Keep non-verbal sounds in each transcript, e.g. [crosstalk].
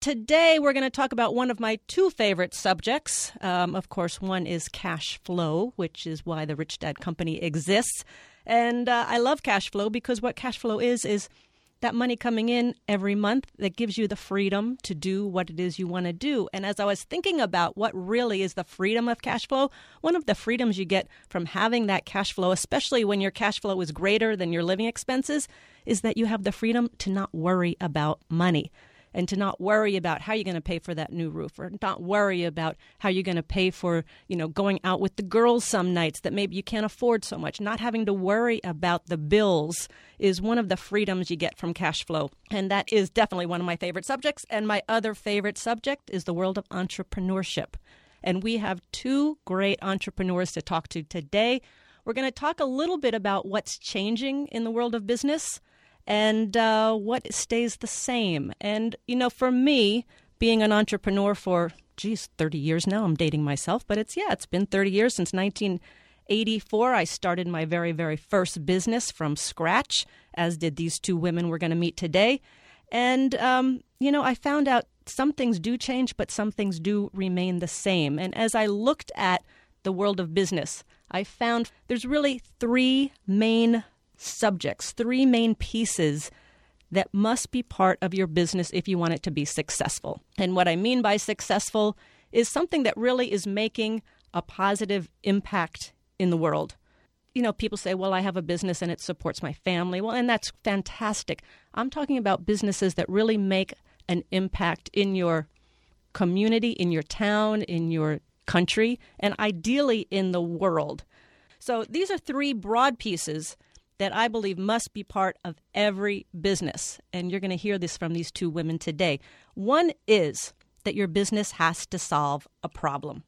Today, we're going to talk about one of my two favorite subjects. Um, of course, one is cash flow, which is why the Rich Dad Company exists. And uh, I love cash flow because what cash flow is, is that money coming in every month that gives you the freedom to do what it is you want to do. And as I was thinking about what really is the freedom of cash flow, one of the freedoms you get from having that cash flow, especially when your cash flow is greater than your living expenses, is that you have the freedom to not worry about money and to not worry about how you're going to pay for that new roof or not worry about how you're going to pay for, you know, going out with the girls some nights that maybe you can't afford so much. Not having to worry about the bills is one of the freedoms you get from cash flow. And that is definitely one of my favorite subjects. And my other favorite subject is the world of entrepreneurship. And we have two great entrepreneurs to talk to today. We're going to talk a little bit about what's changing in the world of business and uh, what stays the same. And, you know, for me, being an entrepreneur for, geez, 30 years now, I'm dating myself, but it's, yeah, it's been 30 years since 1984. I started my very, very first business from scratch, as did these two women we're going to meet today. And, um, you know, I found out some things do change, but some things do remain the same. And as I looked at the world of business, I found there's really three main subjects, three main pieces that must be part of your business if you want it to be successful. And what I mean by successful is something that really is making a positive impact in the world. You know, people say, well, I have a business and it supports my family. Well, and that's fantastic. I'm talking about businesses that really make an impact in your community, in your town, in your country, and ideally in the world. So these are three broad pieces that I believe must be part of every business. And you're going to hear this from these two women today. One is that your business has to solve a problem.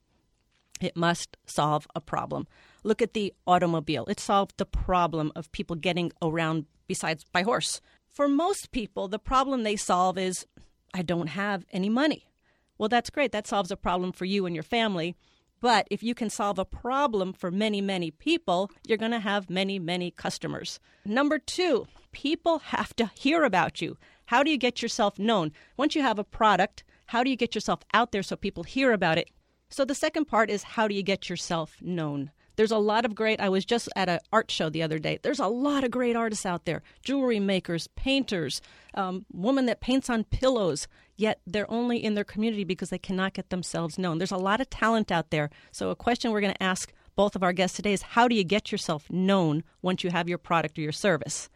It must solve a problem. Look at the automobile. It solved the problem of people getting around besides by horse. For most people, the problem they solve is I don't have any money. Well, that's great. That solves a problem for you and your family. But if you can solve a problem for many, many people, you're going to have many, many customers. Number two, people have to hear about you. How do you get yourself known? Once you have a product, how do you get yourself out there so people hear about it? So the second part is how do you get yourself known? There's a lot of great. I was just at an art show the other day. There's a lot of great artists out there jewelry makers, painters, um, woman that paints on pillows, yet they're only in their community because they cannot get themselves known. There's a lot of talent out there. So, a question we're going to ask both of our guests today is how do you get yourself known once you have your product or your service?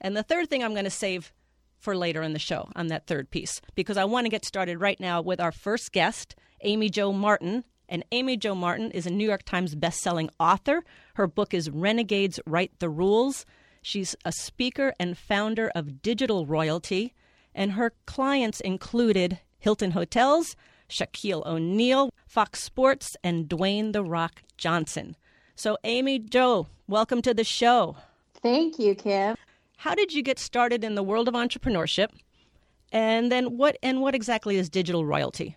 And the third thing I'm going to save for later in the show on that third piece because I want to get started right now with our first guest, Amy Jo Martin. And Amy Jo Martin is a New York Times bestselling author. Her book is Renegades Write the Rules. She's a speaker and founder of Digital Royalty, and her clients included Hilton Hotels, Shaquille O'Neal, Fox Sports, and Dwayne The Rock Johnson. So, Amy Jo, welcome to the show. Thank you, Kim. How did you get started in the world of entrepreneurship? And then what and what exactly is digital royalty?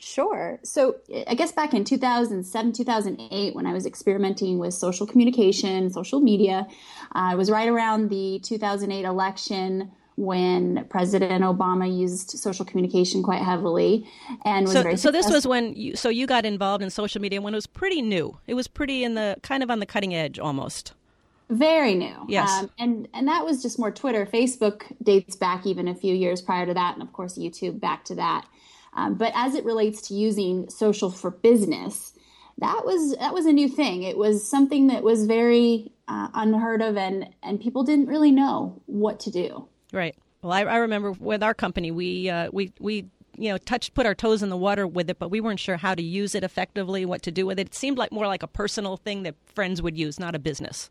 Sure. So I guess back in 2007, 2008, when I was experimenting with social communication, social media, uh, was right around the 2008 election when President Obama used social communication quite heavily, and was so, very. So this was when you so you got involved in social media when it was pretty new. It was pretty in the kind of on the cutting edge almost. Very new. Yes. Um, and and that was just more Twitter. Facebook dates back even a few years prior to that, and of course YouTube back to that. Um, but as it relates to using social for business, that was that was a new thing. It was something that was very uh, unheard of, and and people didn't really know what to do. Right. Well, I, I remember with our company, we uh, we we you know touched put our toes in the water with it, but we weren't sure how to use it effectively, what to do with it. It seemed like more like a personal thing that friends would use, not a business.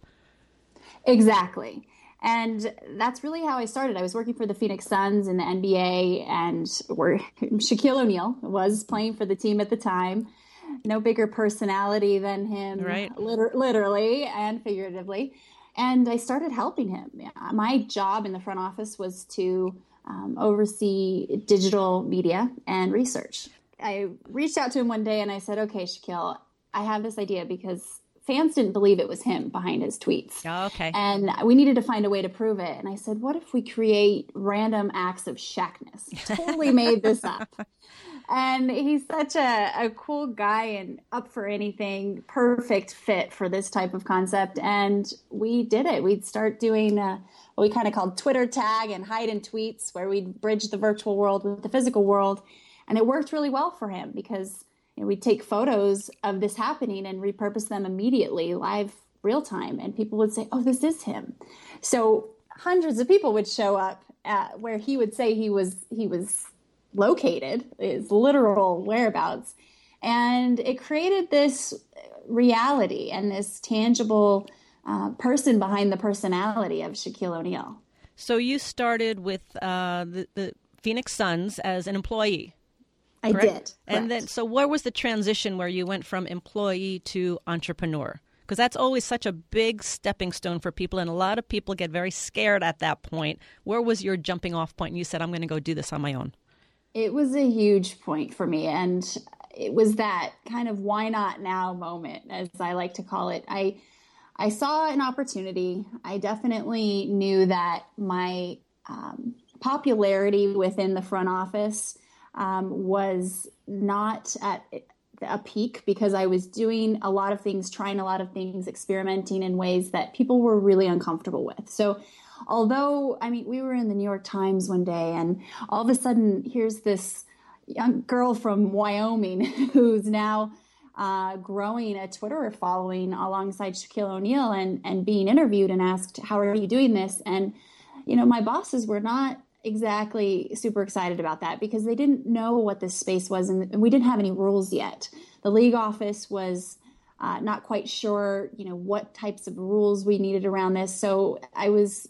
Exactly. And that's really how I started. I was working for the Phoenix Suns in the NBA, and where [laughs] Shaquille O'Neal was playing for the team at the time. No bigger personality than him, right? Liter- literally and figuratively. And I started helping him. My job in the front office was to um, oversee digital media and research. I reached out to him one day and I said, "Okay, Shaquille, I have this idea because fans didn't believe it was him behind his tweets. Oh, okay. And we needed to find a way to prove it. And I said, what if we create random acts of Shaqness? [laughs] Totally made this up. And he's such a, a cool guy and up for anything, perfect fit for this type of concept. And we did it. We'd start doing uh, what we kind of called Twitter tag and hide in tweets, where we'd bridge the virtual world with the physical world. And it worked really well for him because we'd take photos of this happening and repurpose them immediately, live, real time, and people would say, "Oh, this is him." So hundreds of people would show up at where he would say he was he was located, his literal whereabouts, and it created this reality and this tangible uh, person behind the personality of Shaquille O'Neal. So you started with uh, the, the Phoenix Suns as an employee. I correct? did. Correct. And then, so where was the transition where you went from employee to entrepreneur? Because that's always such a big stepping stone for people, and a lot of people get very scared at that point. Where was your jumping off point? And you said, "I'm going to go do this on my own." It was a huge point for me, and it was that kind of "why not now" moment, as I like to call it. I I saw an opportunity. I definitely knew that my um, popularity within the front office um, was not at a peak because I was doing a lot of things, trying a lot of things, experimenting in ways that people were really uncomfortable with. So, although, I mean, we were in the New York Times one day and all of a sudden here's this young girl from Wyoming [laughs] who's now uh, growing a Twitter following alongside Shaquille O'Neal and, and being interviewed and asked, How are you doing this? And, you know, my bosses were not exactly super excited about that because they didn't know what this space was and we didn't have any rules yet. The league office was uh, not quite sure, you know, what types of rules we needed around this. So I was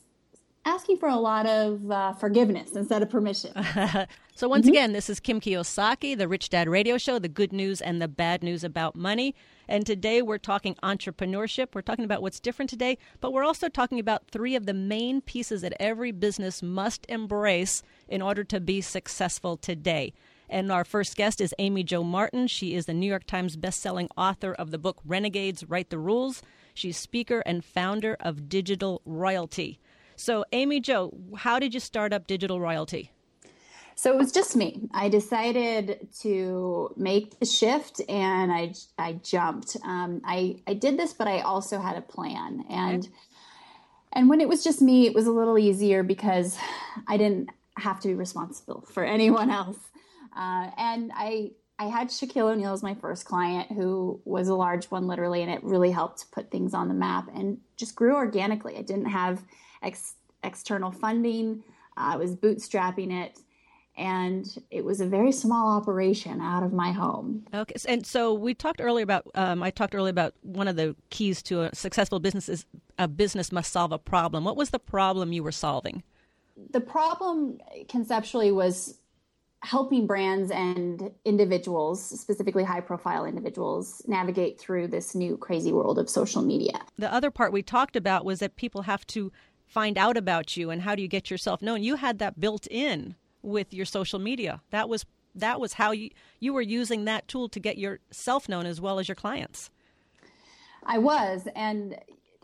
asking for a lot of uh, forgiveness instead of permission. [laughs] so once mm-hmm. again, this is Kim Kiyosaki, the Rich Dad Radio Show, the good news and the bad news about money. And today we're talking entrepreneurship. We're talking about what's different today, but we're also talking about three of the main pieces that every business must embrace in order to be successful today. And our first guest is Amy Jo Martin. She is the New York Times bestselling author of the book Renegades Write the Rules. She's speaker and founder of Digital Royalty. So, Amy Jo, how did you start up Digital Royalty? So it was just me. I decided to make the shift and I, I jumped. Um, I, I did this, but I also had a plan. And, okay. and when it was just me, it was a little easier because I didn't have to be responsible for anyone else. Uh, and I, I had Shaquille O'Neal as my first client, who was a large one, literally, and it really helped put things on the map and just grew organically. I didn't have ex- external funding. Uh, I was bootstrapping it, and it was a very small operation out of my home. Okay, and so we talked earlier about. Um, I talked earlier about one of the keys to a successful business is a business must solve a problem. What was the problem you were solving? The problem conceptually was helping brands and individuals, specifically high profile individuals, navigate through this new crazy world of social media. The other part we talked about was that people have to find out about you and how do you get yourself known. You had that built in with your social media. That was that was how you you were using that tool to get yourself known as well as your clients. I was and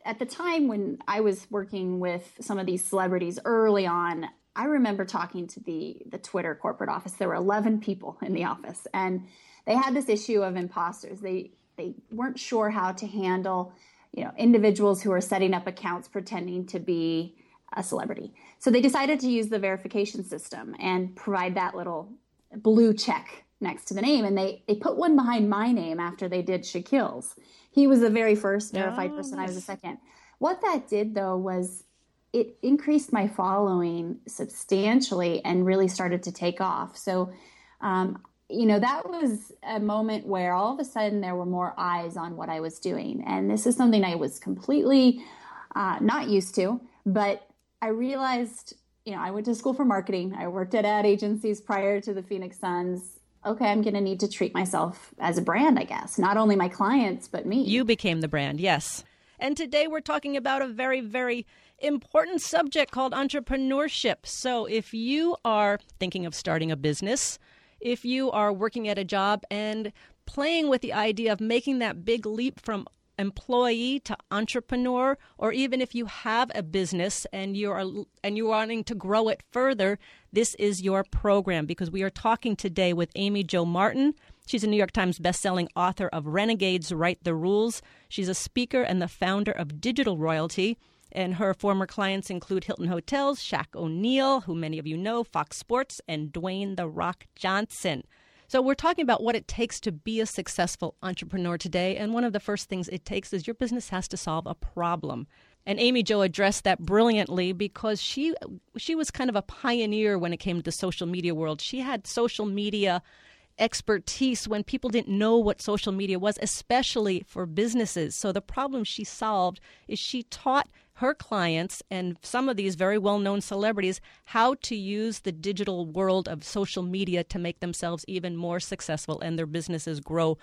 at the time when I was working with some of these celebrities early on, I remember talking to the the Twitter corporate office. There were 11 people in the office and they had this issue of imposters. They they weren't sure how to handle, you know, individuals who are setting up accounts pretending to be a celebrity. So they decided to use the verification system and provide that little blue check next to the name and they they put one behind my name after they did Shaquille's. He was the very first verified oh, person, I was the second what that did though was it increased my following substantially and really started to take off. So, um, you know, that was a moment where all of a sudden there were more eyes on what I was doing. And this is something I was completely uh, not used to, but I realized, you know, I went to school for marketing. I worked at ad agencies prior to the Phoenix Suns. Okay, I'm going to need to treat myself as a brand, I guess. Not only my clients, but me. You became the brand, yes. And today we're talking about a very, very important subject called entrepreneurship. So if you are thinking of starting a business, if you are working at a job and playing with the idea of making that big leap from employee to entrepreneur or even if you have a business and you are and you're wanting to grow it further this is your program. Because we are talking today with Amy Jo Martin. She's a New York Times bestselling author of Renegades Write the Rules. She's a speaker and the founder of Digital Royalty and her former clients include Hilton Hotels, Shaq O'Neal, who many of you know, Fox Sports, and Dwayne The Rock Johnson. So, we're talking about what it takes to be a successful entrepreneur today. And one of the first things it takes is your business has to solve a problem. And Amy Jo addressed that brilliantly because she she was kind of a pioneer when it came to the social media world. She had social media expertise when people didn't know what social media was, especially for businesses. So the problem she solved is she taught her clients and some of these very well known celebrities how to use the digital world of social media to make themselves even more successful and their businesses grow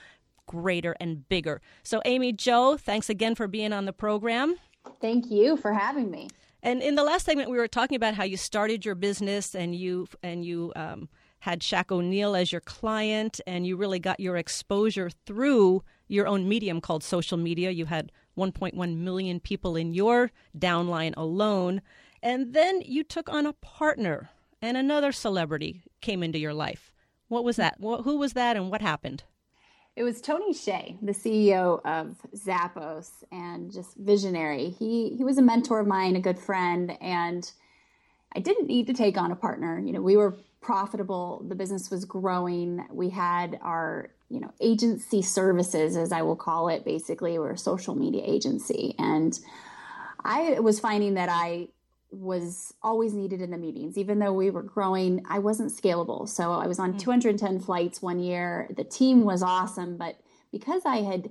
greater and bigger. So, Amy Jo, thanks again for being on the program. Thank you for having me. And in the last segment, we were talking about how you started your business and you and you um, had Shaq O'Neal as your client, and you really got your exposure through your own medium called social media. You had 1.1 million people in your downline alone. And then you took on a partner, and another celebrity came into your life. What was that? Who was that, and what happened? It was Tony Hsieh, the CEO of Zappos, and just visionary. He he was a mentor of mine, a good friend, and I didn't need to take on a partner. You know, we were profitable. The business was growing. We had our, you know, agency services, as I will call it, basically, we're a social media agency. And I was finding that I was always needed in the meetings. Even though we were growing, I wasn't scalable. So I was on mm-hmm. 210 flights one year. The team was awesome, but because I had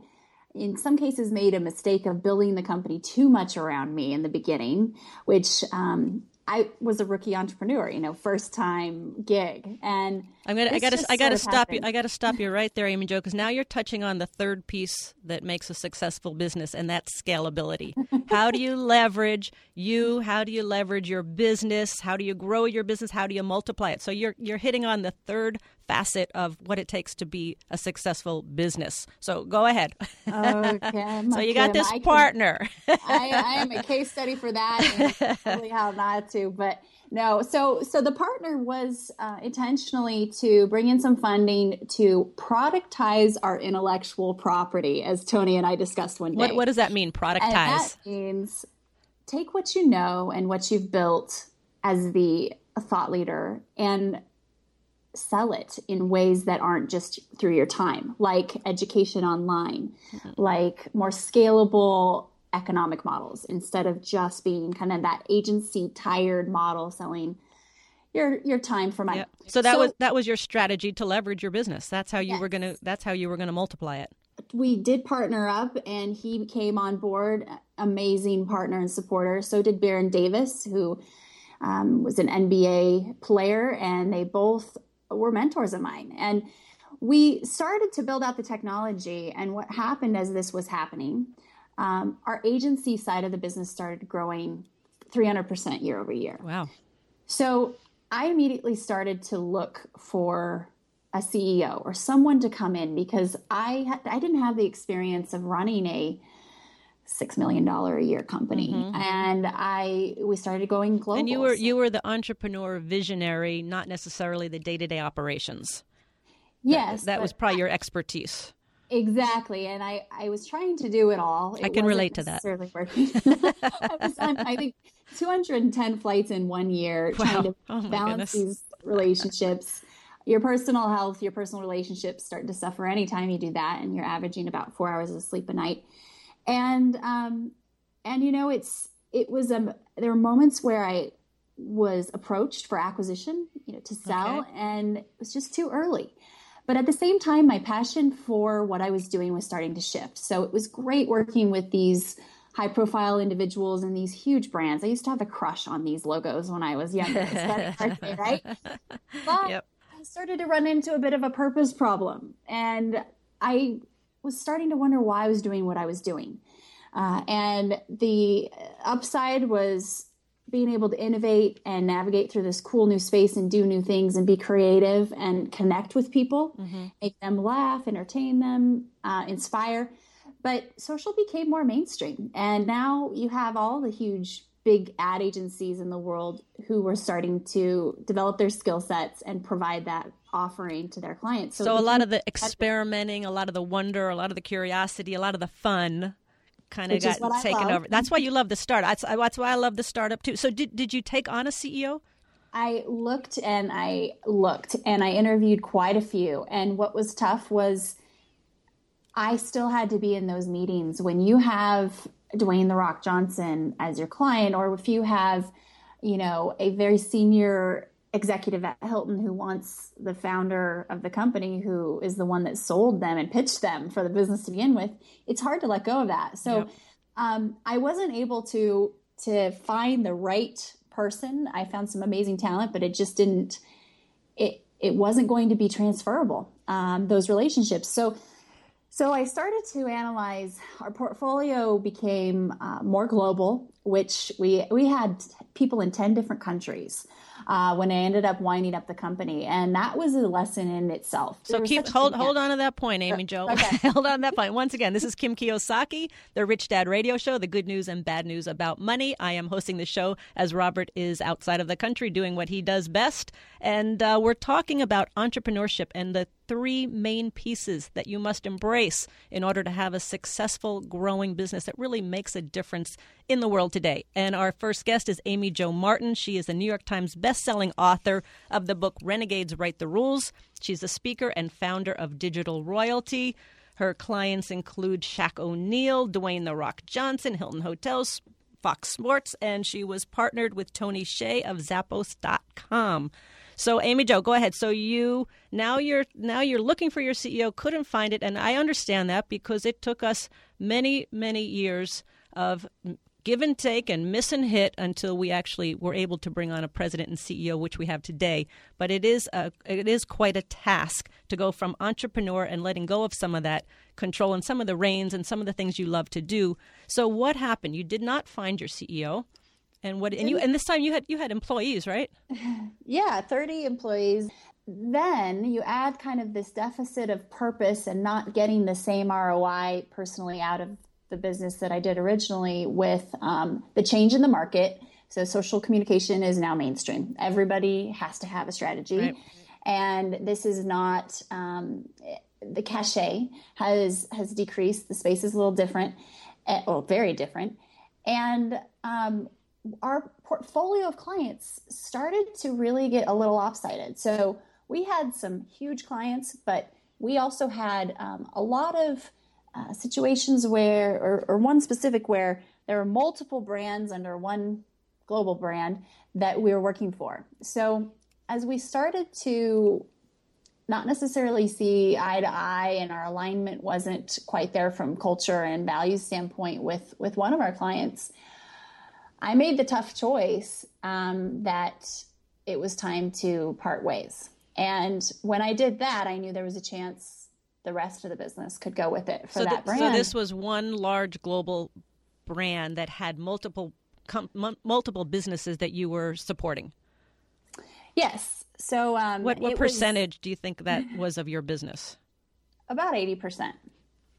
in some cases made a mistake of building the company too much around me in the beginning, which um, I was a rookie entrepreneur, you know, first time gig, and I'm gonna, I gotta, I gotta stop you. I gotta stop you right there, [laughs] Amy Jo, because now you're touching on the third piece that makes a successful business, and that's scalability. how do you leverage you? How do you leverage your business? How do you grow your business? How do you multiply it? So you're you're hitting on the third facet of what it takes to be a successful business. So go ahead. Okay. [laughs] so you got this partner. [laughs] I, I, am a case study for that. And really how not to, but no. So so the partner was uh, intentionally to bring in some funding to productize our intellectual property, as Tony and I discussed one day. What, what does that mean? Productize. And that means take what you know and what you've built as the thought leader and sell it in ways that aren't just through your time, like education online, mm-hmm. like more scalable economic models instead of just being kind of that agency tired model selling your your time for money. Yep. So that so, was that was your strategy to leverage your business. That's how you yes. were going to that's how you were going to multiply it. We did partner up and he came on board amazing partner and supporter. So did Baron Davis who um, was an NBA player and they both were mentors of mine. And we started to build out the technology. And what happened as this was happening, um, our agency side of the business started growing 300% year over year. Wow. So I immediately started to look for a CEO or someone to come in because I I didn't have the experience of running a six million dollar a year company. Mm-hmm. and i we started going global. And you were you were the entrepreneur visionary not necessarily the day-to-day operations. Yes that, that was probably your expertise. Exactly. And i i was trying to do it all. It i can relate to that. working. [laughs] I, was on, I think 210 flights in one year wow. trying to oh balance goodness. these relationships. Your personal health your personal relationships start to suffer anytime you do that and you're averaging about four hours of sleep a night and um, and you know, it's it was um there were moments where I was approached for acquisition, you know, to sell, okay. and it was just too early. But at the same time, my passion for what I was doing was starting to shift. So it was great working with these high profile individuals and these huge brands. I used to have a crush on these logos when I was younger, right? [laughs] But yep. I started to run into a bit of a purpose problem. And I was starting to wonder why I was doing what I was doing. Uh, and the upside was being able to innovate and navigate through this cool new space and do new things and be creative and connect with people, mm-hmm. make them laugh, entertain them, uh, inspire. But social became more mainstream. And now you have all the huge, big ad agencies in the world who were starting to develop their skill sets and provide that offering to their clients. So, so a lot of the experimenting, a lot of the wonder, a lot of the curiosity, a lot of the fun kind of got taken over. That's why you love the startup. That's, that's why I love the startup too. So did, did you take on a CEO? I looked and I looked and I interviewed quite a few. And what was tough was I still had to be in those meetings when you have Dwayne the Rock Johnson as your client, or if you have, you know, a very senior executive at Hilton who wants the founder of the company who is the one that sold them and pitched them for the business to begin with, it's hard to let go of that. So yep. um, I wasn't able to to find the right person. I found some amazing talent, but it just didn't. It it wasn't going to be transferable. Um, those relationships. So so I started to analyze. Our portfolio became uh, more global, which we we had people in ten different countries uh, when I ended up winding up the company, and that was a lesson in itself. So keep hold hold on to that point, Amy Jo. Okay. [laughs] hold on to that point. Once again, this is Kim Kiyosaki, the Rich Dad Radio Show, the good news and bad news about money. I am hosting the show as Robert is outside of the country doing what he does best, and uh, we're talking about entrepreneurship and the three main pieces that you must embrace in order to have a successful, growing business that really makes a difference in the world today. And our first guest is Amy Jo Martin. She is the New York Times best-selling author of the book Renegades Write the Rules. She's a speaker and founder of Digital Royalty. Her clients include Shaq O'Neal, Dwayne The Rock Johnson, Hilton Hotels, Fox Sports, and she was partnered with Tony Hsieh of Zappos.com. So Amy Jo, go ahead. So you now you're now you're looking for your CEO, couldn't find it, and I understand that because it took us many many years of give and take and miss and hit until we actually were able to bring on a president and CEO, which we have today. But it is a, it is quite a task to go from entrepreneur and letting go of some of that control and some of the reins and some of the things you love to do. So what happened? You did not find your CEO and what and you and this time you had you had employees right? [laughs] Yeah 30 employees. Then you add kind of this deficit of purpose and not getting the same roi personally out of the business that i did originally with um, the change in the market. So social communication is now mainstream. Everybody has to have a strategy. Right. and this is not um, the cachet has has decreased. The space is a little different eh, well very different. And um, our portfolio of clients started to really get a little lopsided. So we had some huge clients, but we also had um, a lot of uh, situations where, or, or one specific where there were multiple brands under one global brand that we were working for. So as we started to not necessarily see eye to eye and our alignment wasn't quite there from culture and values standpoint with with one of our clients I made the tough choice um, that it was time to part ways. And when I did that, I knew there was a chance the rest of the business could go with it for so that brand. So this was one large global brand that had multiple com- m- multiple businesses that you were supporting. Yes. So um, what what percentage was, do you think that was of your business? About eighty percent.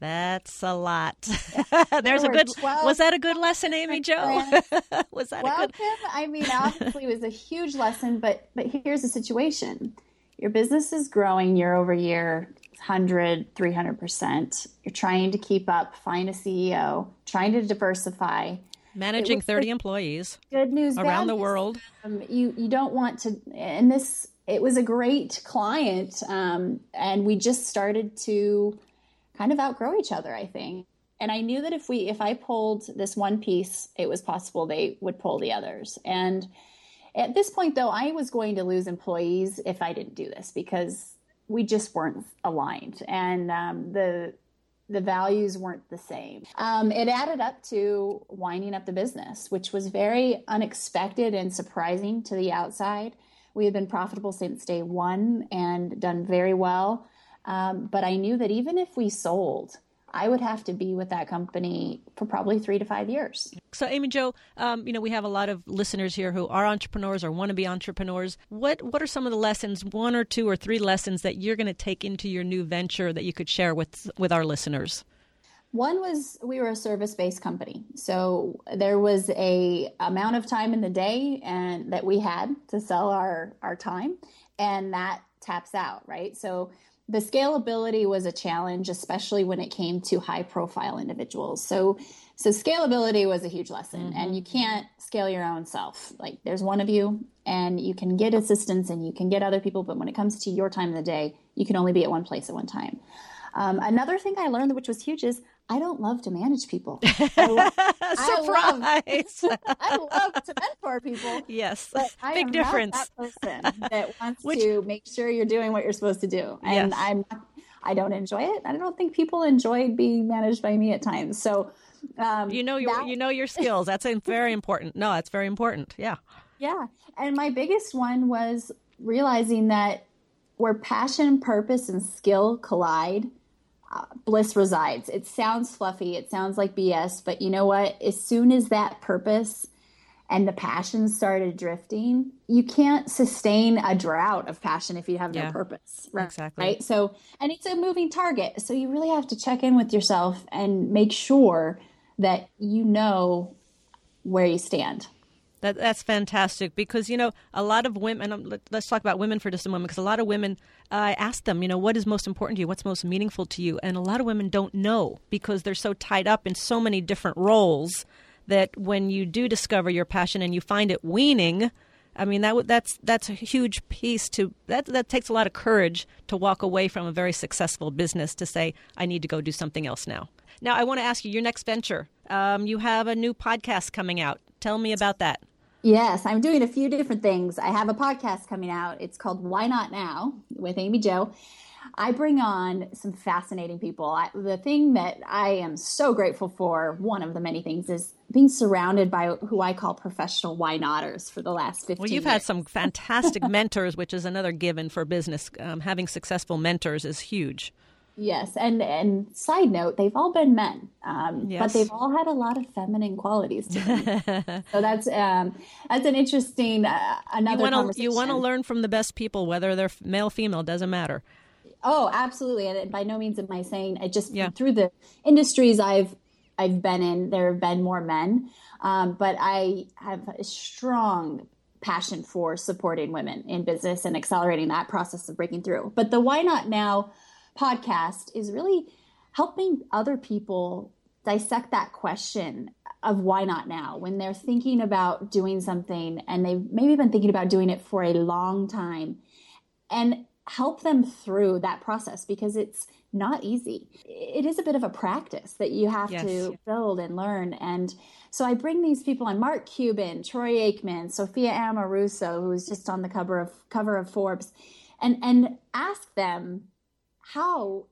That's a lot. [laughs] There's a good. Was that a good lesson, [laughs] Amy Jo? [laughs] was that well, a good? Kim, I mean, obviously, it was a huge lesson. But but here's the situation: your business is growing year over year, 100, 300 percent. You're trying to keep up, find a CEO, trying to diversify. Managing 30 employees. Good news around the news. world. Um, you you don't want to, and this it was a great client, um, and we just started to kind of outgrow each other, I think. And I knew that if we if I pulled this one piece, it was possible they would pull the others. And at this point though, I was going to lose employees if I didn't do this because we just weren't aligned. And um, the the values weren't the same. Um, it added up to winding up the business, which was very unexpected and surprising to the outside. We had been profitable since day one and done very well. Um, but I knew that even if we sold, I would have to be with that company for probably three to five years. So, Amy Jo, um, you know, we have a lot of listeners here who are entrepreneurs or want to be entrepreneurs. What What are some of the lessons, one or two or three lessons that you're going to take into your new venture that you could share with with our listeners? One was we were a service based company, so there was a amount of time in the day and that we had to sell our our time, and that taps out, right? So the scalability was a challenge, especially when it came to high profile individuals. So, so scalability was a huge lesson, mm-hmm. and you can't scale your own self. Like there's one of you, and you can get assistance and you can get other people, but when it comes to your time of the day, you can only be at one place at one time. Um, another thing I learned, which was huge, is I don't love to manage people. [laughs] I love, Surprise! I love, I love, to mentor people. Yes, big difference. That person that wants which, to make sure you're doing what you're supposed to do, and yes. I'm. I don't enjoy it. I don't think people enjoy being managed by me at times. So, um, you know your that, you know your skills. That's very important. No, that's very important. Yeah. Yeah, and my biggest one was realizing that where passion, purpose, and skill collide bliss resides. It sounds fluffy, it sounds like BS, but you know what? As soon as that purpose and the passion started drifting, you can't sustain a drought of passion if you have yeah, no purpose. Right? Exactly. Right. So, and it's a moving target. So you really have to check in with yourself and make sure that you know where you stand. That that's fantastic because you know a lot of women. Um, let's talk about women for just a moment because a lot of women. Uh, I ask them, you know, what is most important to you? What's most meaningful to you? And a lot of women don't know because they're so tied up in so many different roles that when you do discover your passion and you find it weaning, I mean that that's that's a huge piece to that that takes a lot of courage to walk away from a very successful business to say I need to go do something else now. Now I want to ask you your next venture. Um, you have a new podcast coming out. Tell me about that. Yes, I'm doing a few different things. I have a podcast coming out. It's called Why Not Now with Amy Jo. I bring on some fascinating people. I, the thing that I am so grateful for, one of the many things, is being surrounded by who I call professional why notters for the last 15 Well, you've years. had some fantastic [laughs] mentors, which is another given for business. Um, having successful mentors is huge. Yes, and and side note, they've all been men, um, yes. but they've all had a lot of feminine qualities to them. [laughs] so that's um, that's an interesting uh, another you wanna, conversation. You want to learn from the best people, whether they're male, female, doesn't matter. Oh, absolutely, and by no means am I saying I just yeah. through the industries I've I've been in, there have been more men, um, but I have a strong passion for supporting women in business and accelerating that process of breaking through. But the why not now podcast is really helping other people dissect that question of why not now when they're thinking about doing something and they've maybe been thinking about doing it for a long time and help them through that process because it's not easy. It is a bit of a practice that you have yes. to build and learn. And so I bring these people on Mark Cuban, Troy Aikman, Sophia Amoruso, who's just on the cover of cover of Forbes, and and ask them how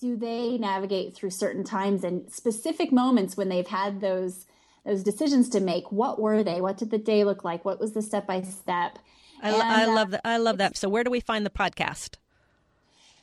do they navigate through certain times and specific moments when they've had those those decisions to make? What were they? What did the day look like? What was the step by step? I, I uh, love that i love that. So where do we find the podcast?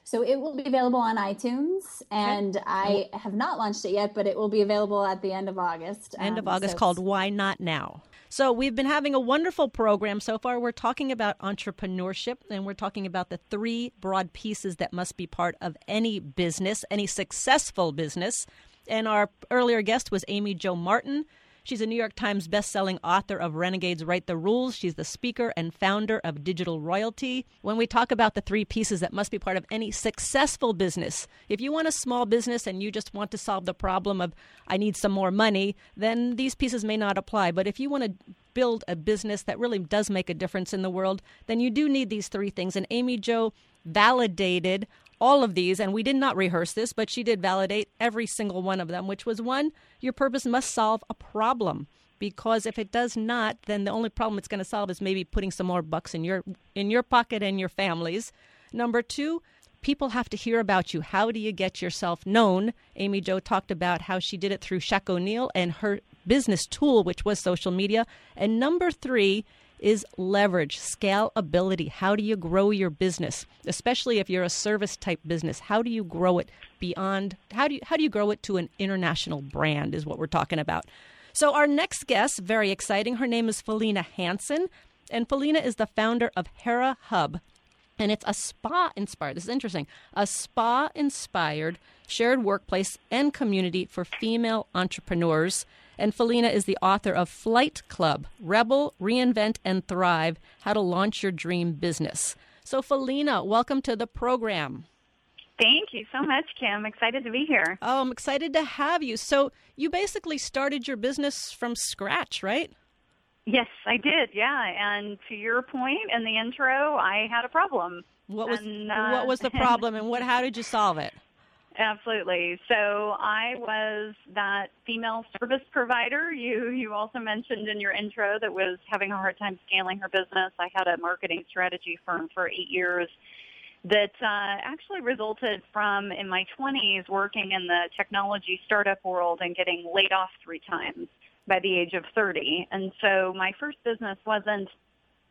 So it will be available on itunes and okay. i have not launched it yet but it will be available at the end of august. End of um, august so called why not now so, we've been having a wonderful program so far. We're talking about entrepreneurship and we're talking about the three broad pieces that must be part of any business, any successful business. And our earlier guest was Amy Jo Martin. She's a New York Times bestselling author of Renegades Write the Rules. She's the speaker and founder of Digital Royalty. When we talk about the three pieces that must be part of any successful business, if you want a small business and you just want to solve the problem of, I need some more money, then these pieces may not apply. But if you want to build a business that really does make a difference in the world, then you do need these three things. And Amy Jo validated all of these, and we did not rehearse this, but she did validate every single one of them, which was one, your purpose must solve a problem. Because if it does not, then the only problem it's going to solve is maybe putting some more bucks in your in your pocket and your family's. Number two, people have to hear about you. How do you get yourself known? Amy Jo talked about how she did it through Shaq O'Neal and her business tool, which was social media. And number three is leverage, scalability. How do you grow your business, especially if you're a service type business? How do you grow it beyond? How do you how do you grow it to an international brand? Is what we're talking about. So our next guest, very exciting. Her name is Felena Hanson, and Felena is the founder of Hera Hub. And it's a spa inspired, this is interesting, a spa inspired shared workplace and community for female entrepreneurs. And Felena is the author of Flight Club Rebel, Reinvent, and Thrive How to Launch Your Dream Business. So, Felena, welcome to the program. Thank you so much, Kim. Excited to be here. Oh, I'm excited to have you. So, you basically started your business from scratch, right? Yes, I did. Yeah, and to your point in the intro, I had a problem. What was and, uh, what was the problem, and what? How did you solve it? Absolutely. So I was that female service provider you you also mentioned in your intro that was having a hard time scaling her business. I had a marketing strategy firm for eight years that uh, actually resulted from in my 20s working in the technology startup world and getting laid off three times by the age of 30. And so my first business wasn't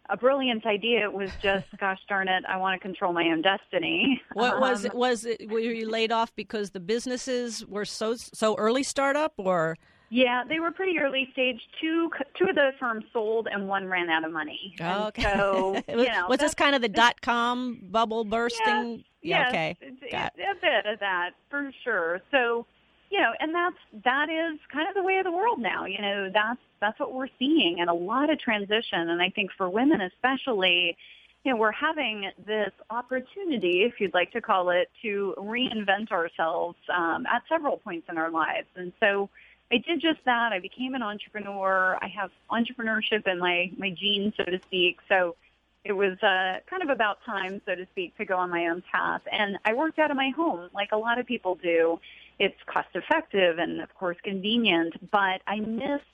a brilliant idea. It was just, [laughs] gosh darn it, I want to control my own destiny. What was um, it? Was it? Were you laid off because the businesses were so so early startup, or? Yeah, they were pretty early stage. Two two of the firms sold, and one ran out of money. Oh, okay. So [laughs] you know, was this kind of the dot com bubble bursting? Yeah, yeah okay, Got a bit of that for sure. So you know, and that's that is kind of the way of the world now. You know, that's that's what we're seeing, and a lot of transition. And I think for women especially, you know, we're having this opportunity, if you'd like to call it, to reinvent ourselves um, at several points in our lives. And so I did just that. I became an entrepreneur. I have entrepreneurship in my my genes, so to speak. So it was uh, kind of about time, so to speak, to go on my own path. And I worked out of my home, like a lot of people do it's cost effective and of course convenient, but I missed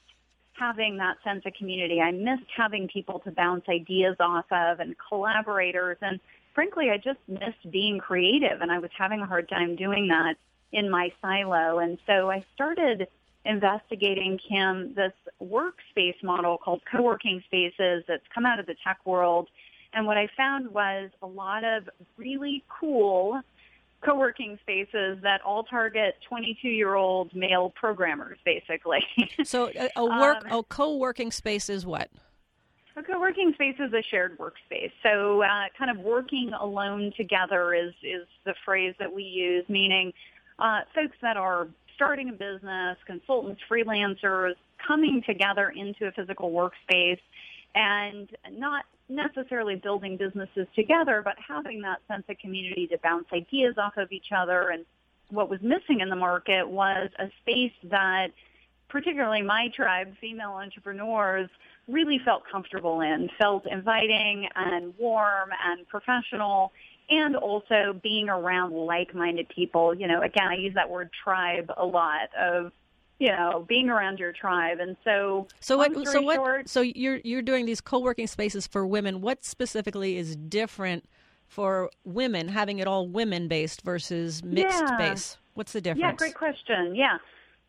having that sense of community. I missed having people to bounce ideas off of and collaborators and frankly I just missed being creative and I was having a hard time doing that in my silo. And so I started investigating Kim this workspace model called co-working spaces that's come out of the tech world. And what I found was a lot of really cool co-working spaces that all target 22-year-old male programmers, basically. [laughs] so a, a work um, a co-working space is what? A co-working space is a shared workspace. So uh, kind of working alone together is is the phrase that we use, meaning uh, folks that are starting a business, consultants, freelancers, coming together into a physical workspace and not necessarily building businesses together, but having that sense of community to bounce ideas off of each other. And what was missing in the market was a space that particularly my tribe, female entrepreneurs, really felt comfortable in, felt inviting and warm and professional, and also being around like-minded people. You know, again, I use that word tribe a lot of you know, being around your tribe. And so, so what? So what? Short, so you're you're doing these co-working spaces for women. What specifically is different for women having it all women based versus mixed yeah. base? What's the difference? Yeah, great question. Yeah.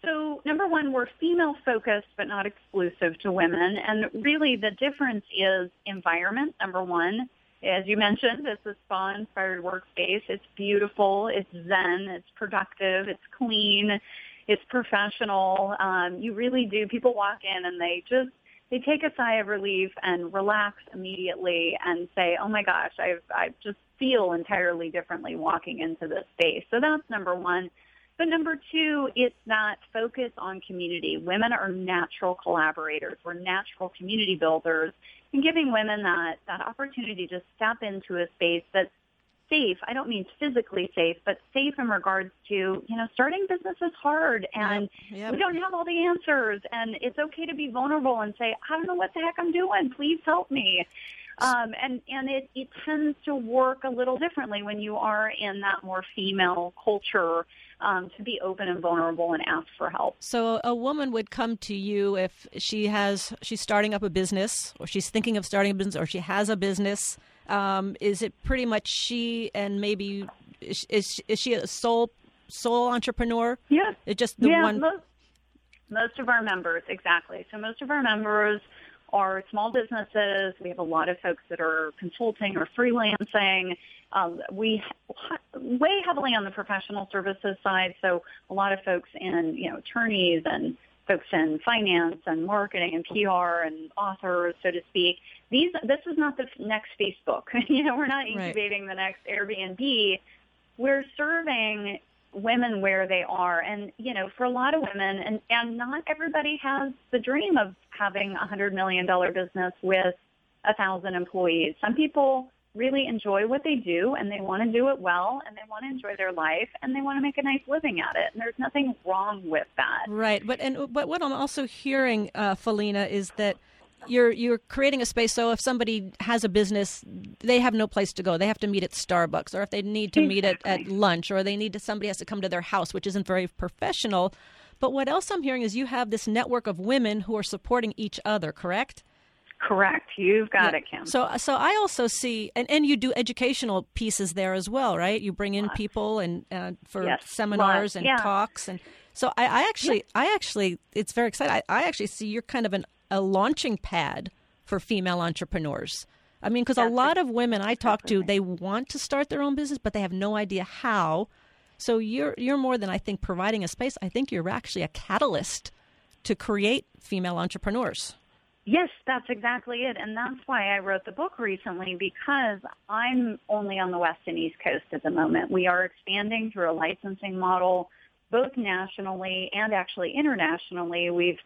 So number one, we're female focused, but not exclusive to women. And really, the difference is environment. Number one. As you mentioned, it's a spa-inspired workspace. It's beautiful. It's zen. It's productive. It's clean it's professional. Um, you really do. People walk in and they just they take a sigh of relief and relax immediately and say, "Oh my gosh, I I just feel entirely differently walking into this space." So that's number one. But number two, it's that focus on community. Women are natural collaborators. We're natural community builders, and giving women that that opportunity to step into a space that's safe. I don't mean physically safe, but safe in regards to, you know, starting business is hard and yep, yep. we don't have all the answers and it's okay to be vulnerable and say, I don't know what the heck I'm doing. Please help me. Um, and and it, it tends to work a little differently when you are in that more female culture um, to be open and vulnerable and ask for help. So a woman would come to you if she has she's starting up a business or she's thinking of starting a business or she has a business. Um, is it pretty much she and maybe is, is, is she a sole sole entrepreneur? Yeah, it's just the yeah, one. Most, most of our members, exactly. So most of our members are small businesses. We have a lot of folks that are consulting or freelancing. Um, we weigh heavily on the professional services side, so a lot of folks in you know attorneys and folks in finance and marketing and PR and authors, so to speak. These this is not the next Facebook. [laughs] you know, we're not incubating right. the next Airbnb. We're serving women where they are. And, you know, for a lot of women, and, and not everybody has the dream of having a $100 million business with a thousand employees. Some people really enjoy what they do and they want to do it well and they want to enjoy their life and they want to make a nice living at it. And there's nothing wrong with that. Right. But, and, but what I'm also hearing, uh, Felena, is that you're you're creating a space so if somebody has a business they have no place to go they have to meet at starbucks or if they need to meet at, at lunch or they need to somebody has to come to their house which isn't very professional but what else i'm hearing is you have this network of women who are supporting each other correct correct you've got yeah. it kim so so i also see and, and you do educational pieces there as well right you bring in people and uh, for yes. seminars and yeah. talks and so I, I actually, yeah. I actually, it's very exciting. I, I, actually see you're kind of an a launching pad for female entrepreneurs. I mean, because a lot of women I talk to, they want to start their own business, but they have no idea how. So you're you're more than I think providing a space. I think you're actually a catalyst to create female entrepreneurs. Yes, that's exactly it. And that's why I wrote the book recently because I'm only on the West and East Coast at the moment. We are expanding through a licensing model both nationally and actually internationally. We've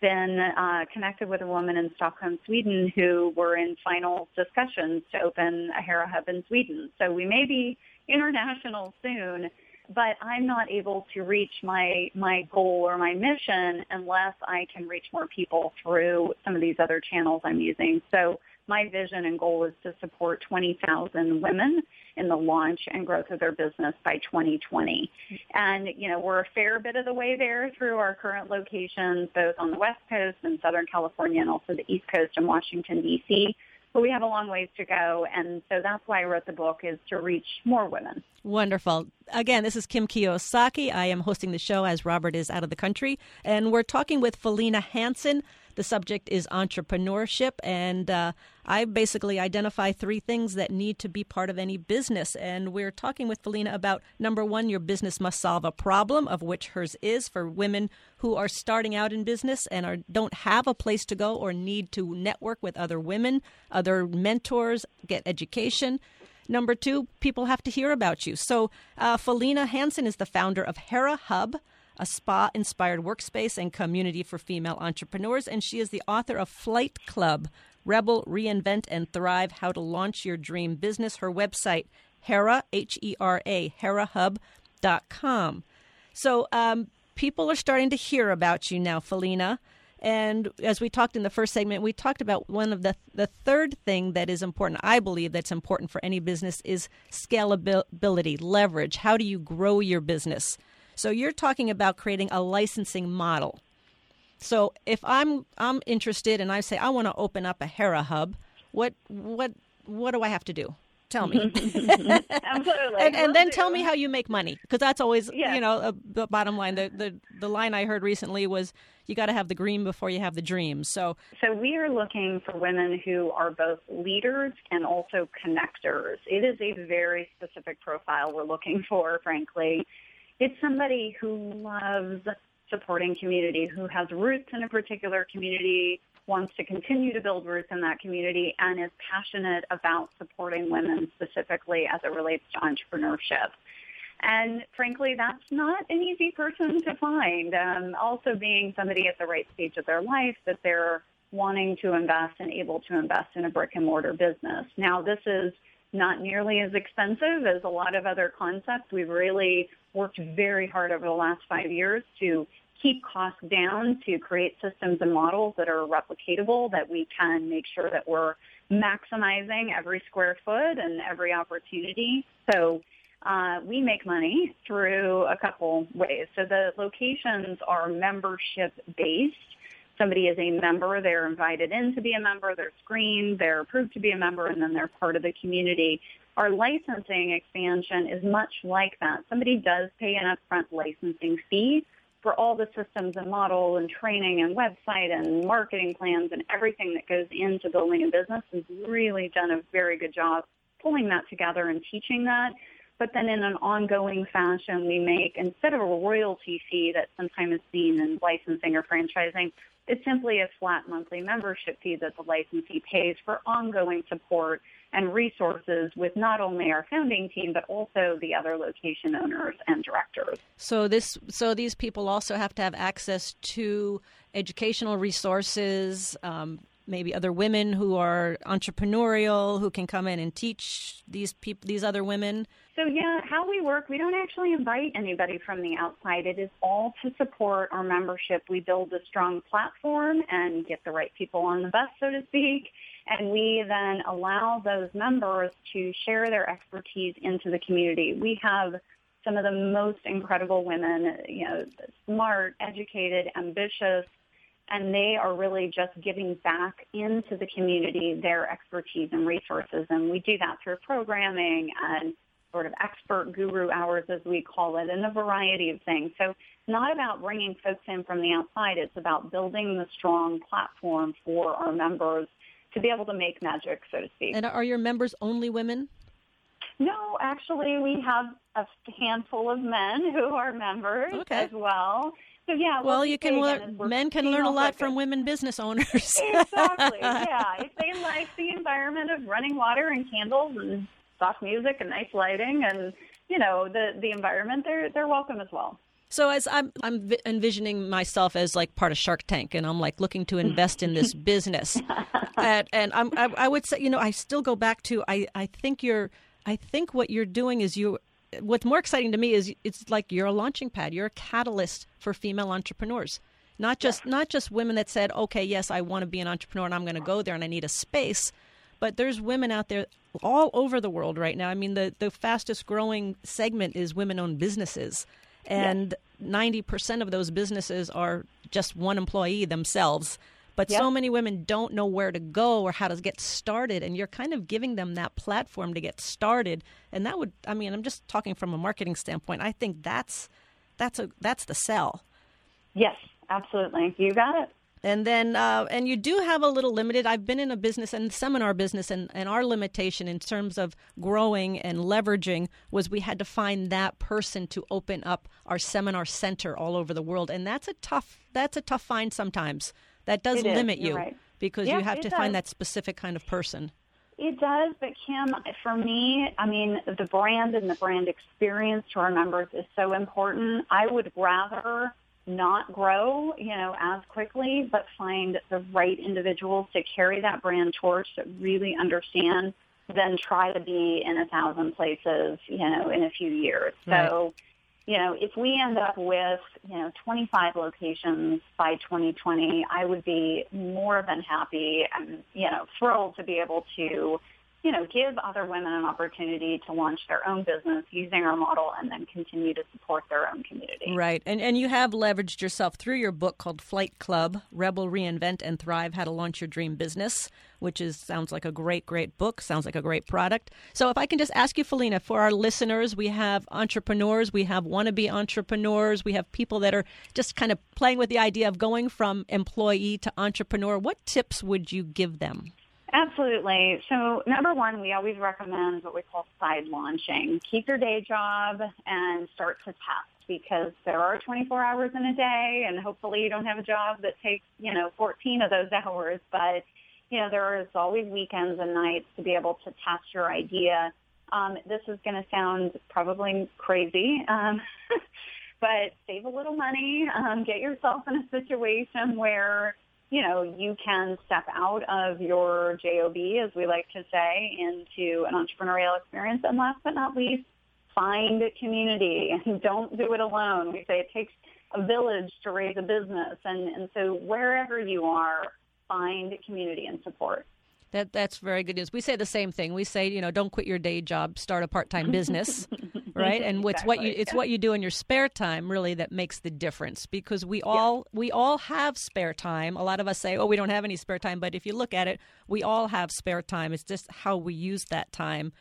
been uh, connected with a woman in Stockholm, Sweden, who were in final discussions to open a Hera hub in Sweden. So we may be international soon, but I'm not able to reach my my goal or my mission unless I can reach more people through some of these other channels I'm using. So my vision and goal is to support 20,000 women in the launch and growth of their business by 2020. And, you know, we're a fair bit of the way there through our current locations, both on the West Coast and Southern California and also the East Coast and Washington, D.C but we have a long ways to go. And so that's why I wrote the book is to reach more women. Wonderful. Again, this is Kim Kiyosaki. I am hosting the show as Robert is out of the country. And we're talking with Felena Hanson. The subject is entrepreneurship. And uh, I basically identify three things that need to be part of any business. And we're talking with Felena about number one, your business must solve a problem, of which hers is for women who are starting out in business and are, don't have a place to go or need to network with other women, other mentors, get education. Number two, people have to hear about you. So, uh, Felena Hanson is the founder of Hera Hub, a spa inspired workspace and community for female entrepreneurs, and she is the author of Flight Club Rebel, Reinvent, and Thrive How to Launch Your Dream Business. Her website, Hera, H E R A, HeraHub.com. So, um, people are starting to hear about you now, Felena. And as we talked in the first segment, we talked about one of the the third thing that is important. I believe that's important for any business is scalability, leverage. How do you grow your business? So you're talking about creating a licensing model. So if I'm I'm interested and I say I want to open up a Hera hub, what what what do I have to do? Tell me. [laughs] Absolutely. and, and then do. tell me how you make money because that's always yes. you know a, the bottom line. The, the the line I heard recently was you got to have the green before you have the dream. So so we are looking for women who are both leaders and also connectors. It is a very specific profile we're looking for, frankly. It's somebody who loves supporting community, who has roots in a particular community, wants to continue to build roots in that community and is passionate about supporting women specifically as it relates to entrepreneurship. And frankly, that's not an easy person to find. Um, also being somebody at the right stage of their life that they're wanting to invest and able to invest in a brick and mortar business. Now, this is not nearly as expensive as a lot of other concepts. We've really worked very hard over the last five years to keep costs down to create systems and models that are replicatable that we can make sure that we're maximizing every square foot and every opportunity. So uh, we make money through a couple ways. So the locations are membership based. Somebody is a member, they're invited in to be a member, they're screened, they're approved to be a member, and then they're part of the community. Our licensing expansion is much like that. Somebody does pay an upfront licensing fee for all the systems and model and training and website and marketing plans and everything that goes into building a business has really done a very good job pulling that together and teaching that. But then in an ongoing fashion, we make, instead of a royalty fee that sometimes is seen in licensing or franchising, it's simply a flat monthly membership fee that the licensee pays for ongoing support and resources with not only our founding team but also the other location owners and directors. So this so these people also have to have access to educational resources, um, maybe other women who are entrepreneurial who can come in and teach these people these other women. So yeah, how we work, we don't actually invite anybody from the outside. It is all to support our membership. We build a strong platform and get the right people on the bus, so to speak and we then allow those members to share their expertise into the community. We have some of the most incredible women, you know, smart, educated, ambitious, and they are really just giving back into the community their expertise and resources. And we do that through programming and sort of expert guru hours, as we call it, and a variety of things. So not about bringing folks in from the outside. It's about building the strong platform for our members to be able to make magic, so to speak. And are your members only women? No, actually, we have a handful of men who are members okay. as well. So yeah, well, you can learn. Men can learn a lot from women business owners. [laughs] exactly. [laughs] Yeah, if they like the environment of running water and candles and soft music and nice lighting and you know the the environment, they're they're welcome as well. So as I'm I'm envisioning myself as like part of Shark Tank, and I'm like looking to invest in this [laughs] business, and, and I'm, I, I would say you know I still go back to I I think you're I think what you're doing is you what's more exciting to me is it's like you're a launching pad. You're a catalyst for female entrepreneurs. Not just not just women that said okay yes i want to be an entrepreneur and i'm going to go there and i need a space but there's women out there all over the world right now. I mean the the fastest growing segment is women owned businesses and ninety percent of those businesses are just one employee themselves. But yep. so many women don't know where to go or how to get started, and you're kind of giving them that platform to get started. And that would, I mean, I'm just talking from a marketing standpoint. I think that's that's a that's the sell. Yes, absolutely. You got it. And then, uh, and you do have a little limited. I've been in a business and seminar business, and, and our limitation in terms of growing and leveraging was we had to find that person to open up our seminar center all over the world, and that's a tough that's a tough find sometimes. That does it limit you right. because you have to does. find that specific kind of person. It does, but Kim, for me, I mean, the brand and the brand experience to our members is so important. I would rather not grow, you know, as quickly, but find the right individuals to carry that brand torch that really understand then try to be in a thousand places, you know, in a few years. Right. So, you know, if we end up with, you know, 25 locations by 2020, I would be more than happy and, you know, thrilled to be able to you know, give other women an opportunity to launch their own business using our model and then continue to support their own community. Right. And and you have leveraged yourself through your book called Flight Club, Rebel Reinvent and Thrive How to Launch Your Dream Business, which is sounds like a great great book, sounds like a great product. So if I can just ask you Felena, for our listeners, we have entrepreneurs, we have wannabe entrepreneurs, we have people that are just kind of playing with the idea of going from employee to entrepreneur. What tips would you give them? Absolutely. So number one, we always recommend what we call side launching. Keep your day job and start to test because there are 24 hours in a day and hopefully you don't have a job that takes, you know, 14 of those hours. But, you know, there is always weekends and nights to be able to test your idea. Um, this is going to sound probably crazy. Um, [laughs] but save a little money, um, get yourself in a situation where you know, you can step out of your JOB, as we like to say, into an entrepreneurial experience. And last but not least, find a community [laughs] and don't do it alone. We say it takes a village to raise a business. And, and so wherever you are, find community and support. That that's very good news. We say the same thing. We say, you know, don't quit your day job, start a part-time [laughs] business, [laughs] right? And what's what you it's yeah. what you do in your spare time really that makes the difference because we all we all have spare time. A lot of us say, "Oh, we don't have any spare time," but if you look at it, we all have spare time. It's just how we use that time.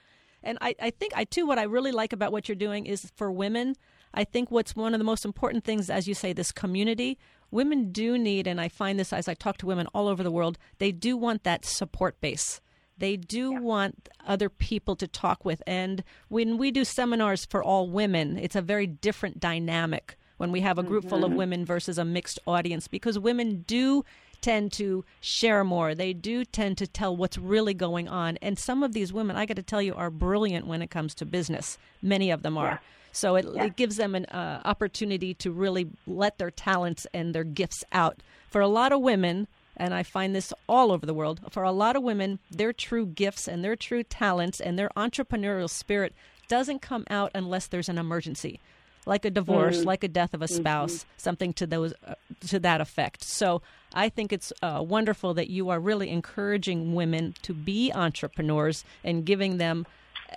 And I, I think I too what I really like about what you're doing is for women. I think what's one of the most important things, as you say, this community. Women do need, and I find this as I talk to women all over the world, they do want that support base. They do want other people to talk with. And when we do seminars for all women, it's a very different dynamic when we have a group full of women versus a mixed audience because women do tend to share more. They do tend to tell what's really going on. And some of these women, I got to tell you, are brilliant when it comes to business. Many of them are. So it, it gives them an uh, opportunity to really let their talents and their gifts out. For a lot of women, and I find this all over the world, for a lot of women, their true gifts and their true talents and their entrepreneurial spirit doesn't come out unless there's an emergency like a divorce, like a death of a spouse, something to those uh, to that effect. So I think it's uh, wonderful that you are really encouraging women to be entrepreneurs and giving them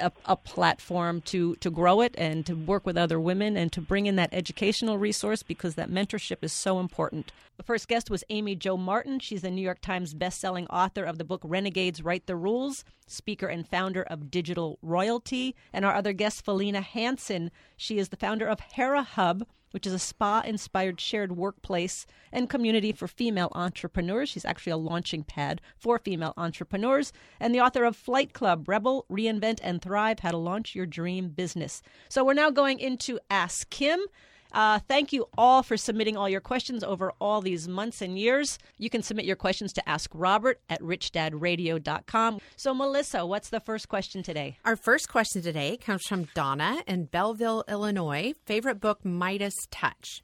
a, a platform to to grow it and to work with other women and to bring in that educational resource because that mentorship is so important. The first guest was Amy Jo Martin. She's the New York Times best-selling author of the book Renegades Write the Rules, speaker and founder of Digital Royalty, and our other guest Felena Hanson. She is the founder of Hera Hub which is a spa inspired shared workplace and community for female entrepreneurs. She's actually a launching pad for female entrepreneurs and the author of Flight Club Rebel, Reinvent, and Thrive How to Launch Your Dream Business. So we're now going into Ask Kim. Uh, thank you all for submitting all your questions over all these months and years. You can submit your questions to Ask Robert at richdadradio.com. So, Melissa, what's the first question today? Our first question today comes from Donna in Belleville, Illinois. Favorite book, Midas Touch.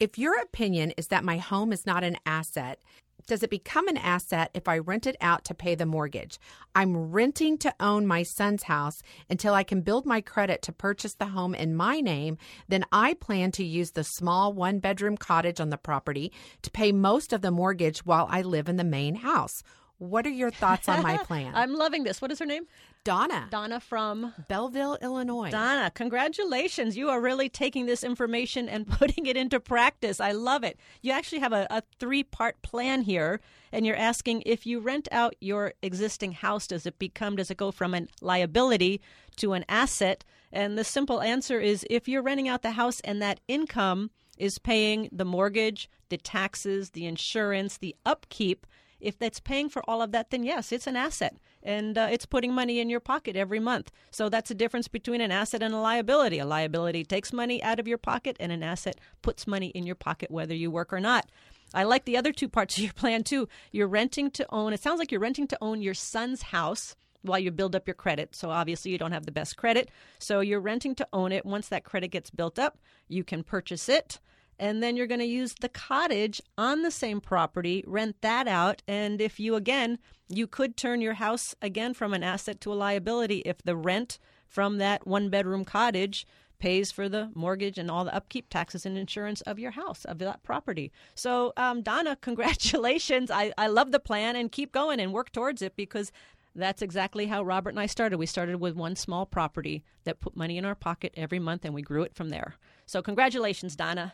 If your opinion is that my home is not an asset, does it become an asset if I rent it out to pay the mortgage? I'm renting to own my son's house until I can build my credit to purchase the home in my name. Then I plan to use the small one bedroom cottage on the property to pay most of the mortgage while I live in the main house. What are your thoughts on my [laughs] plan? I'm loving this. What is her name? Donna, Donna from Belleville, Illinois. Donna, congratulations. You are really taking this information and [laughs] putting it into practice. I love it. You actually have a, a three part plan here, and you're asking if you rent out your existing house, does it become, does it go from a liability to an asset? And the simple answer is if you're renting out the house and that income is paying the mortgage, the taxes, the insurance, the upkeep, if that's paying for all of that, then yes, it's an asset and uh, it's putting money in your pocket every month. So that's the difference between an asset and a liability. A liability takes money out of your pocket, and an asset puts money in your pocket whether you work or not. I like the other two parts [laughs] of your plan too. You're renting to own, it sounds like you're renting to own your son's house while you build up your credit. So obviously you don't have the best credit. So you're renting to own it. Once that credit gets built up, you can purchase it and then you're going to use the cottage on the same property, rent that out, and if you again, you could turn your house again from an asset to a liability if the rent from that one bedroom cottage pays for the mortgage and all the upkeep taxes and insurance of your house, of that property. So, um, Donna, [laughs] congratulations. I, I love the plan and keep going and work towards it because that's exactly how Robert and I started. We started with one small property that put money in our pocket every month and we grew it from there. So, congratulations, Donna.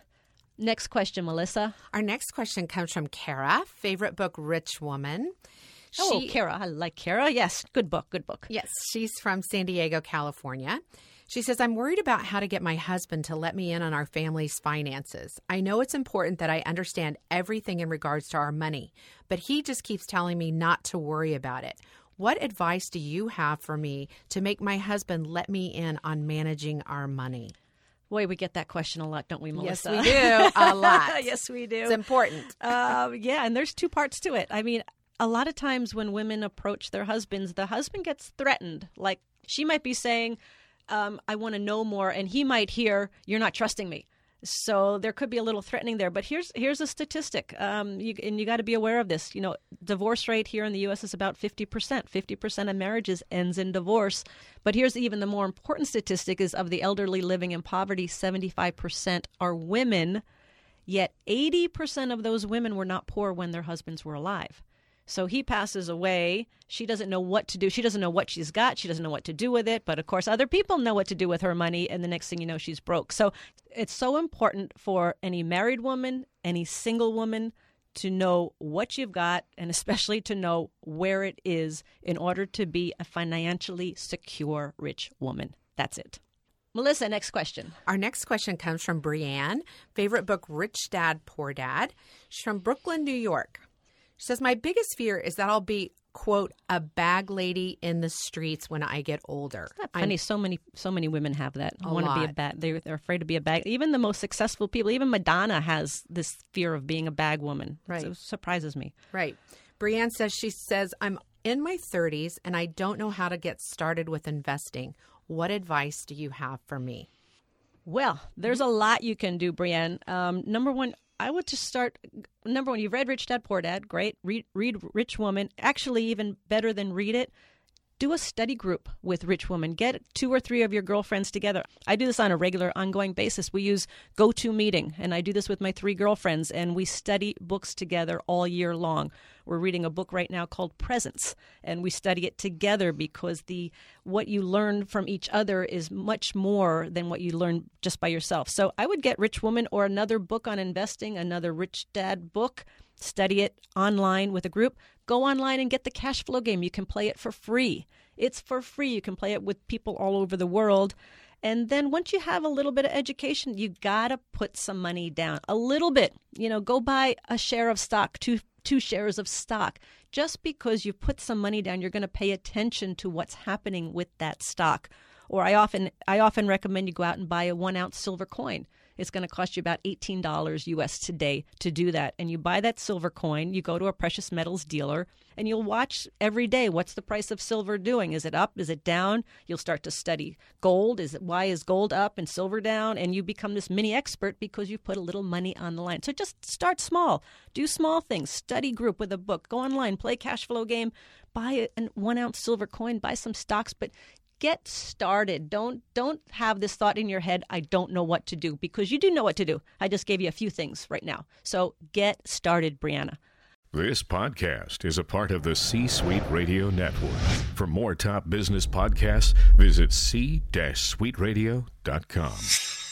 Next question, Melissa. Our next question comes from Kara. Favorite book, Rich Woman. oh, Kara. I like Kara. Yes, good book, good book. Yes, she's from San Diego, California. She says, I'm worried about how to get my husband to let me in on our family's finances. I know it's important that I understand everything in regards to our money, but he just keeps telling me not to worry about it. What advice do you have for me to make my husband let me in on managing our money? Boy, we get that question a lot, don't we, Melissa? Yes, we do. [laughs] A lot. [laughs] yes, we do. It's important. uh, [laughs] yeah, and there's two parts to it. I mean, a lot of times when women approach their husbands, the husband gets threatened. Like she might be saying, um, I want to know more, and he might hear, You're not trusting me. So there could be a little threatening there, but here's here's a statistic, um, you, and you got to be aware of this. You know, divorce rate here in the U.S. is about fifty percent. Fifty percent of marriages ends in divorce. But here's even the more important statistic: is of the elderly living in poverty, seventy five percent are women. Yet eighty percent of those women were not poor when their husbands were alive. So he passes away. She doesn't know what to do. She doesn't know what she's got. She doesn't know what to do with it. But of course, other people know what to do with her money. And the next thing you know, she's broke. So it's so important for any married woman, any single woman to know what you've got and especially to know where it is in order to be a financially secure rich woman. That's it. Melissa, next question. Our next question comes from Brienne. Favorite book, Rich Dad, Poor Dad. She's from Brooklyn, New York. She says, My biggest fear is that I'll be quote a bag lady in the streets when I get older. funny, so many so many women have that. I want to be a bag. They're, they're afraid to be a bag. Even the most successful people, even Madonna has this fear of being a bag woman. Right, so it surprises me. Right. Brienne says she says I'm in my 30s and I don't know how to get started with investing. What advice do you have for me? Well, there's a lot you can do, Brienne. Um, number one, I would just start. Number one, you've read Rich Dad Poor Dad, great. Read, read Rich Woman. Actually, even better than read it, do a study group with Rich Woman. Get two or three of your girlfriends together. I do this on a regular, ongoing basis. We use GoToMeeting, and I do this with my three girlfriends, and we study books together all year long. We're reading a book right now called Presence, and we study it together because the what you learn from each other is much more than what you learn just by yourself. So I would get Rich Woman or another book on investing, another Rich Dad book study it online with a group, go online and get the cash flow game. You can play it for free. It's for free. You can play it with people all over the world. And then once you have a little bit of education, you got to put some money down. A little bit. You know, go buy a share of stock, two two shares of stock. Just because you put some money down, you're going to pay attention to what's happening with that stock. Or I often I often recommend you go out and buy a 1 ounce silver coin it's going to cost you about $18 US today to do that. And you buy that silver coin, you go to a precious metals dealer, and you'll watch every day what's the price of silver doing? Is it up? Is it down? You'll start to study gold. Is it why is gold up and silver down? And you become this mini expert because you've put a little money on the line. So just start small. Do small things. Study group with a book. Go online, play cash flow game, buy a one ounce silver coin, buy some stocks, but get started. Don't don't have this thought in your head, I don't know what to do because you do know what to do. I just gave you a few things right now. So get started, Brianna. This podcast is a part of the C Suite Radio Network. For more top business podcasts, visit c-suiteradio.com.